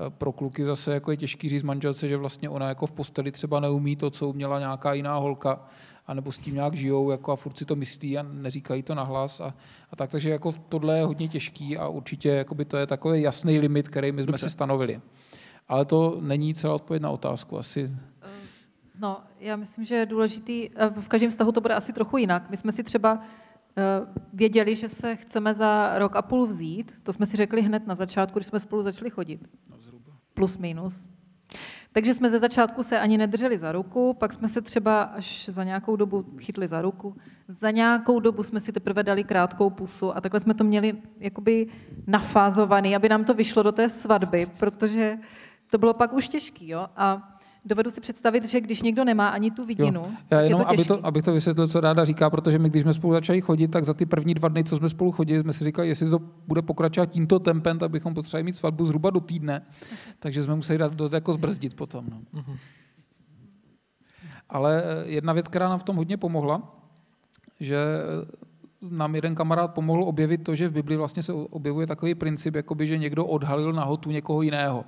Speaker 3: Eh, Pro kluky zase jako je těžký říct manželce, že vlastně ona jako v posteli třeba neumí to, co uměla nějaká jiná holka, anebo s tím nějak žijou jako a furt si to myslí a neříkají to nahlas a, a tak, takže jako tohle je hodně těžký a určitě jakoby to je takový jasný limit, který my jsme
Speaker 1: Dobře.
Speaker 3: si stanovili. Ale to není celá odpověď na otázku. Asi
Speaker 2: No, já myslím, že je důležitý, eh, v každém vztahu to bude asi trochu jinak. My jsme si třeba eh, věděli, že se chceme za rok a půl vzít, to jsme si řekli hned na začátku, když jsme spolu začali chodit. Plus minus. Takže jsme ze začátku se ani nedrželi za ruku, pak jsme se třeba až za nějakou dobu chytli za ruku. Za nějakou dobu jsme si teprve dali krátkou pusu a takhle jsme to měli jakoby nafázovaný, aby nám to vyšlo do té svatby, protože to bylo pak už těžký, jo. A dovedu si představit, že když někdo nemá ani tu vidinu,
Speaker 3: Jo. Já jenom,
Speaker 2: je to
Speaker 3: aby, to, abych to vysvětlil, co ráda říká, protože my, když jsme spolu začali chodit, tak za ty první dva dny, co jsme spolu chodili, jsme si říkali, jestli to bude pokračovat tímto tempem, tak bychom potřebovali mít svatbu zhruba do týdne. Takže jsme museli dát do jako zbrzdit potom. No. Ale eh, jedna věc, která nám v tom hodně pomohla, že eh, nám jeden kamarád pomohl objevit to, že v Bibli vlastně se objevuje takový princip, jakoby, že někdo odhalil nahotu někoho jiného.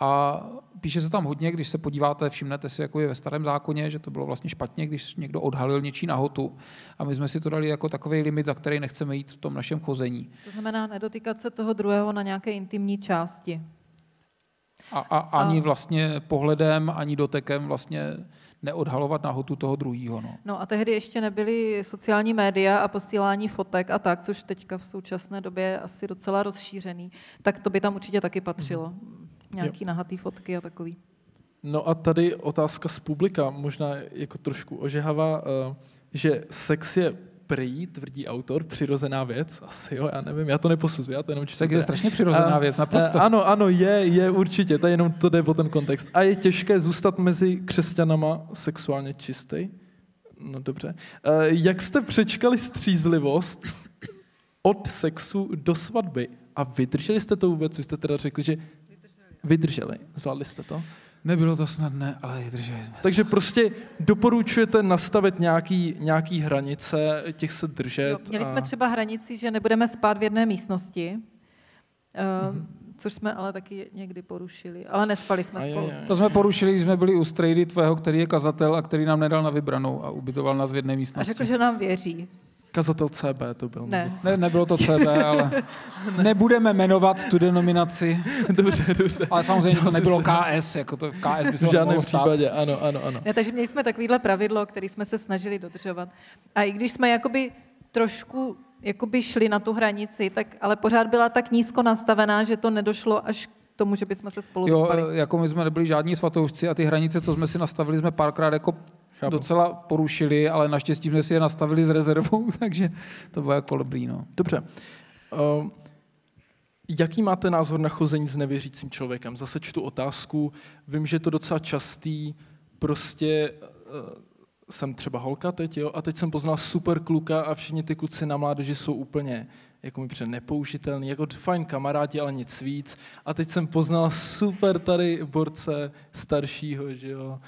Speaker 3: A píše se tam hodně, když se podíváte, všimnete si, jako je ve starém zákoně, že to bylo vlastně špatně, když někdo odhalil něčí nahotu. A my jsme si to dali jako takový limit, za který nechceme jít v tom našem chození.
Speaker 2: To znamená nedotýkat se toho druhého na nějaké intimní části.
Speaker 3: A, a ani vlastně pohledem, ani dotekem vlastně neodhalovat nahotu toho druhého. No.
Speaker 2: No a tehdy ještě nebyly sociální média a posílání fotek a tak, což teďka v současné době je asi docela rozšířený, tak to by tam určitě taky patřilo. Nějaký nahatý fotky a takový.
Speaker 1: No a tady otázka z publika, možná jako trošku ožehavá, eh, že sex je prý, tvrdí autor, přirozená věc, asi jo, já nevím, já to neposuzuji, já to jenom čtu.
Speaker 3: Tak je strašně přirozená věc, naprosto.
Speaker 1: Ano, ano, je, je určitě, to je jenom to jde o ten kontext. A je těžké zůstat mezi křesťanama sexuálně čistý? No dobře. Jak jste přečkali střízlivost od sexu do svatby? A vydrželi jste to vůbec? Vy jste teda řekli, že vydrželi. Zvládli jste to?
Speaker 3: Nebylo to snadné, ale vydrželi jsme.
Speaker 1: Takže prostě doporučujete nastavit nějaký, nějaký hranice, těch se držet. Jo,
Speaker 2: měli a... jsme třeba hranici, že nebudeme spát v jedné místnosti, mm-hmm. což jsme ale taky někdy porušili, ale nespali jsme a spolu. Je, je.
Speaker 3: To jsme porušili, když jsme byli u strejdy tvého, který je kazatel a který nám nedal na vybranou a ubytoval nás v jedné místnosti. A
Speaker 2: řekl, že nám věří.
Speaker 1: Kazatel CB to byl.
Speaker 2: Ne.
Speaker 3: ne nebylo to CB, ale nebudeme jmenovat tu denominaci.
Speaker 1: dobře, dobře.
Speaker 3: Ale samozřejmě, že to nebylo KS, jako to v KS by se
Speaker 1: v žádném případě, ano, ano, ano.
Speaker 2: Ne, takže měli jsme takovýhle pravidlo, který jsme se snažili dodržovat. A i když jsme jakoby trošku jakoby šli na tu hranici, tak ale pořád byla tak nízko nastavená, že to nedošlo až k tomu, že bychom se spolu
Speaker 3: jo, spali. jako my jsme nebyli žádní svatoušci a ty hranice, co jsme si nastavili, jsme párkrát jako Chápu. docela porušili, ale naštěstí jsme si je nastavili s rezervou, takže to bylo jako dobrý. No.
Speaker 1: Dobře. Uh, jaký máte názor na chození s nevěřícím člověkem? Zase čtu otázku, vím, že je to docela častý, prostě uh, jsem třeba holka teď, jo, a teď jsem poznal super kluka a všichni ty kluci na mládeži jsou úplně jako mi přijde nepoužitelný, jako fajn kamarádi, ale nic víc. A teď jsem poznal super tady borce staršího, že jo,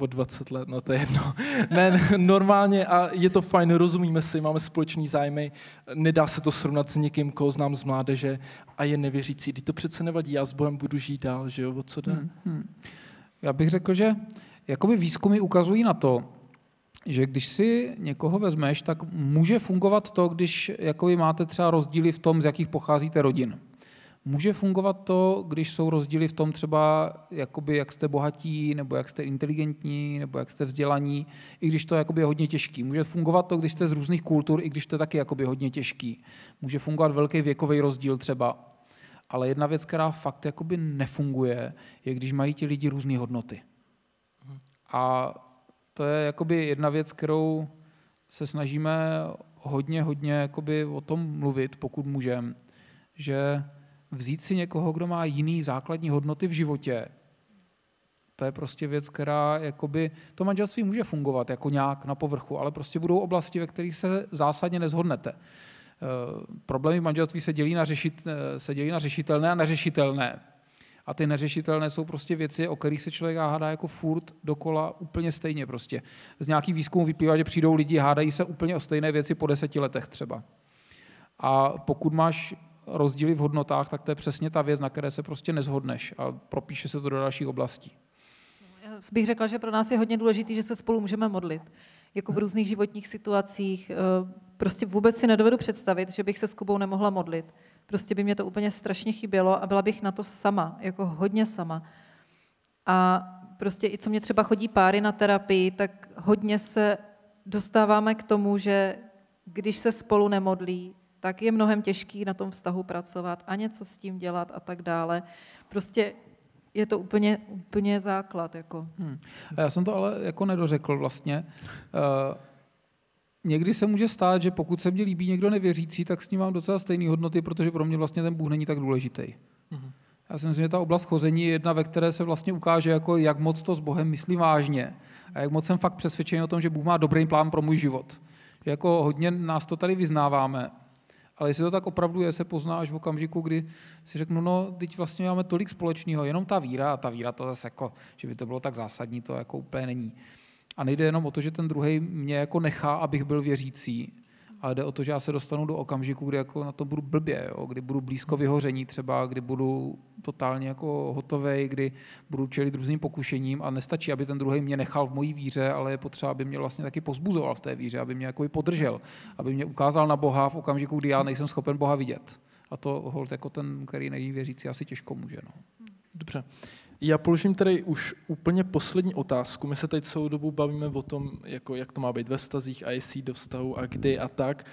Speaker 1: o 20 let, no to je jedno. Ne, normálně a je to fajn, rozumíme si, máme společný zájmy, nedá se to srovnat s někým, koho znám z mládeže a je nevěřící. Když to přece nevadí, já s Bohem budu žít dál, že jo, o co jde? Hmm, hmm.
Speaker 3: Já bych řekl, že jakoby výzkumy ukazují na to, že když si někoho vezmeš, tak může fungovat to, když jakoby máte třeba rozdíly v tom, z jakých pocházíte rodin. Může fungovat to, když jsou rozdíly v tom třeba, jakoby, jak jste bohatí, nebo jak jste inteligentní, nebo jak jste vzdělaní, i když to je jakoby hodně těžký. Může fungovat to, když jste z různých kultur, i když to je taky jakoby hodně těžký. Může fungovat velký věkový rozdíl třeba. Ale jedna věc, která fakt jakoby nefunguje, je, když mají ti lidi různé hodnoty. A to je jakoby jedna věc, kterou se snažíme hodně, hodně jakoby o tom mluvit, pokud můžeme, že vzít si někoho, kdo má jiný základní hodnoty v životě, to je prostě věc, která jakoby, to manželství může fungovat jako nějak na povrchu, ale prostě budou oblasti, ve kterých se zásadně nezhodnete. E, problémy manželství se dělí, na řešit, e, se dělí na řešitelné a neřešitelné. A ty neřešitelné jsou prostě věci, o kterých se člověk hádá jako furt dokola úplně stejně prostě. Z nějaký výzkumu vyplývá, že přijdou lidi, hádají se úplně o stejné věci po deseti letech třeba. A pokud máš rozdíly v hodnotách, tak to je přesně ta věc, na které se prostě nezhodneš a propíše se to do dalších oblastí.
Speaker 2: Já bych řekla, že pro nás je hodně důležité, že se spolu můžeme modlit. Jako v různých životních situacích. Eh, prostě vůbec si nedovedu představit, že bych se s Kubou nemohla modlit. Prostě by mě to úplně strašně chybělo a byla bych na to sama, jako hodně sama. A prostě i co mě třeba chodí páry na terapii, tak hodně se dostáváme k tomu, že když se spolu nemodlí, tak je mnohem těžký na tom vztahu pracovat a něco s tím dělat a tak dále. Prostě je to úplně, úplně základ. Jako. Hmm.
Speaker 3: A já jsem to ale jako nedořekl vlastně. Uh, někdy se může stát, že pokud se mně líbí někdo nevěřící, tak s ním mám docela stejné hodnoty, protože pro mě vlastně ten Bůh není tak důležitý. Hmm. Já si myslím, že ta oblast chození je jedna, ve které se vlastně ukáže, jako jak moc to s Bohem myslím vážně a jak moc jsem fakt přesvědčený o tom, že Bůh má dobrý plán pro můj život. Že jako hodně nás to tady vyznáváme, ale jestli to tak opravdu je, se pozná až v okamžiku, kdy si řeknu, no, teď vlastně máme tolik společného, jenom ta víra, a ta víra to zase jako, že by to bylo tak zásadní, to jako úplně není. A nejde jenom o to, že ten druhý mě jako nechá, abych byl věřící, ale jde o to, že já se dostanu do okamžiku, kdy jako na to budu blbě, jo? kdy budu blízko vyhoření třeba, kdy budu totálně jako hotový, kdy budu čelit různým pokušením a nestačí, aby ten druhý mě nechal v mojí víře, ale je potřeba, aby mě vlastně taky pozbuzoval v té víře, aby mě jako i podržel, aby mě ukázal na Boha v okamžiku, kdy já nejsem schopen Boha vidět. A to hold jako ten, který neví věřící, asi těžko může. No.
Speaker 1: Dobře. Já položím tady už úplně poslední otázku. My se teď celou dobu bavíme o tom, jako, jak to má být ve stazích a jestli do vztahu a kdy a tak.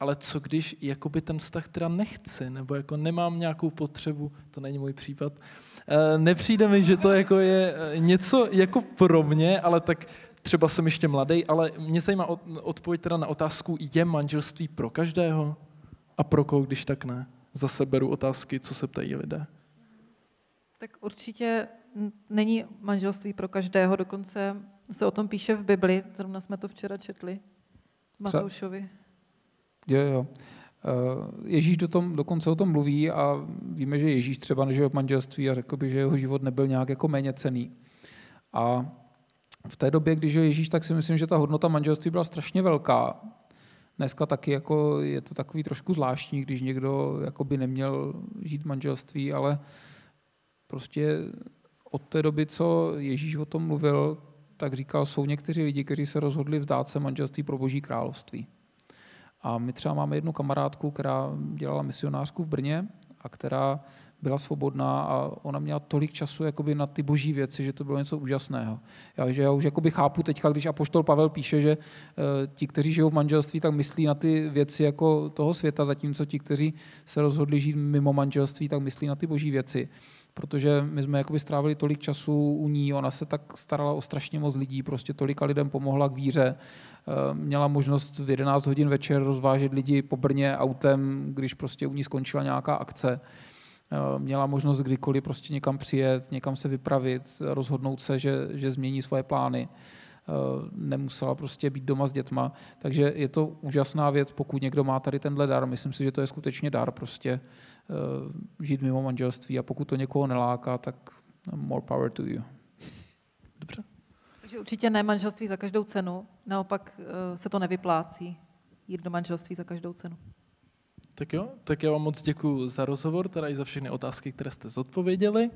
Speaker 1: Ale co když jakoby ten vztah teda nechci, nebo jako nemám nějakou potřebu, to není můj případ, eh, nepřijde mi, že to jako je eh, něco jako pro mě, ale tak třeba jsem ještě mladý, ale mě zajímá odpověď teda na otázku, je manželství pro každého? A pro koho, když tak ne? Zase beru otázky, co se ptají lidé.
Speaker 2: Tak určitě není manželství pro každého, dokonce se o tom píše v Bibli, zrovna jsme to včera četli, Matoušovi.
Speaker 3: Jo, jo. Eh, Ježíš do tom, dokonce o tom mluví a víme, že Ježíš třeba nežil v manželství a řekl by, že jeho život nebyl nějak jako méně cený. A v té době, když žil Ježíš, tak si myslím, že ta hodnota manželství byla strašně velká. Dneska taky jako je to takový trošku zvláštní, když někdo jako by neměl žít v manželství, ale prostě od té doby, co Ježíš o tom mluvil, tak říkal, jsou někteří lidi, kteří se rozhodli vzdát se manželství pro boží království. A my třeba máme jednu kamarádku, která dělala misionářku v Brně a která byla svobodná a ona měla tolik času jakoby na ty boží věci, že to bylo něco úžasného. Já, že já už jakoby chápu teďka, když apoštol Pavel píše, že uh, ti, kteří žijou v manželství, tak myslí na ty věci jako toho světa, zatímco ti, kteří se rozhodli žít mimo manželství, tak myslí na ty boží věci protože my jsme jakoby strávili tolik času u ní, ona se tak starala o strašně moc lidí, prostě tolika lidem pomohla k víře, eh, měla možnost v 11 hodin večer rozvážet lidi po Brně autem, když prostě u ní skončila nějaká akce. Eh, měla možnost kdykoliv prostě někam přijet, někam se vypravit, rozhodnout se, že, že změní svoje plány. Eh, nemusela prostě být doma s dětma. Takže je to úžasná věc, pokud někdo má tady tenhle dar. Myslím si, že to je skutečně dar prostě žít mimo manželství a pokud to někoho neláká, tak more power to you.
Speaker 2: Dobře. Takže určitě ne manželství za každou cenu, naopak se to nevyplácí jít do manželství za každou cenu.
Speaker 1: Tak jo, tak já vám moc děkuji za rozhovor, teda i za všechny otázky, které jste zodpověděli.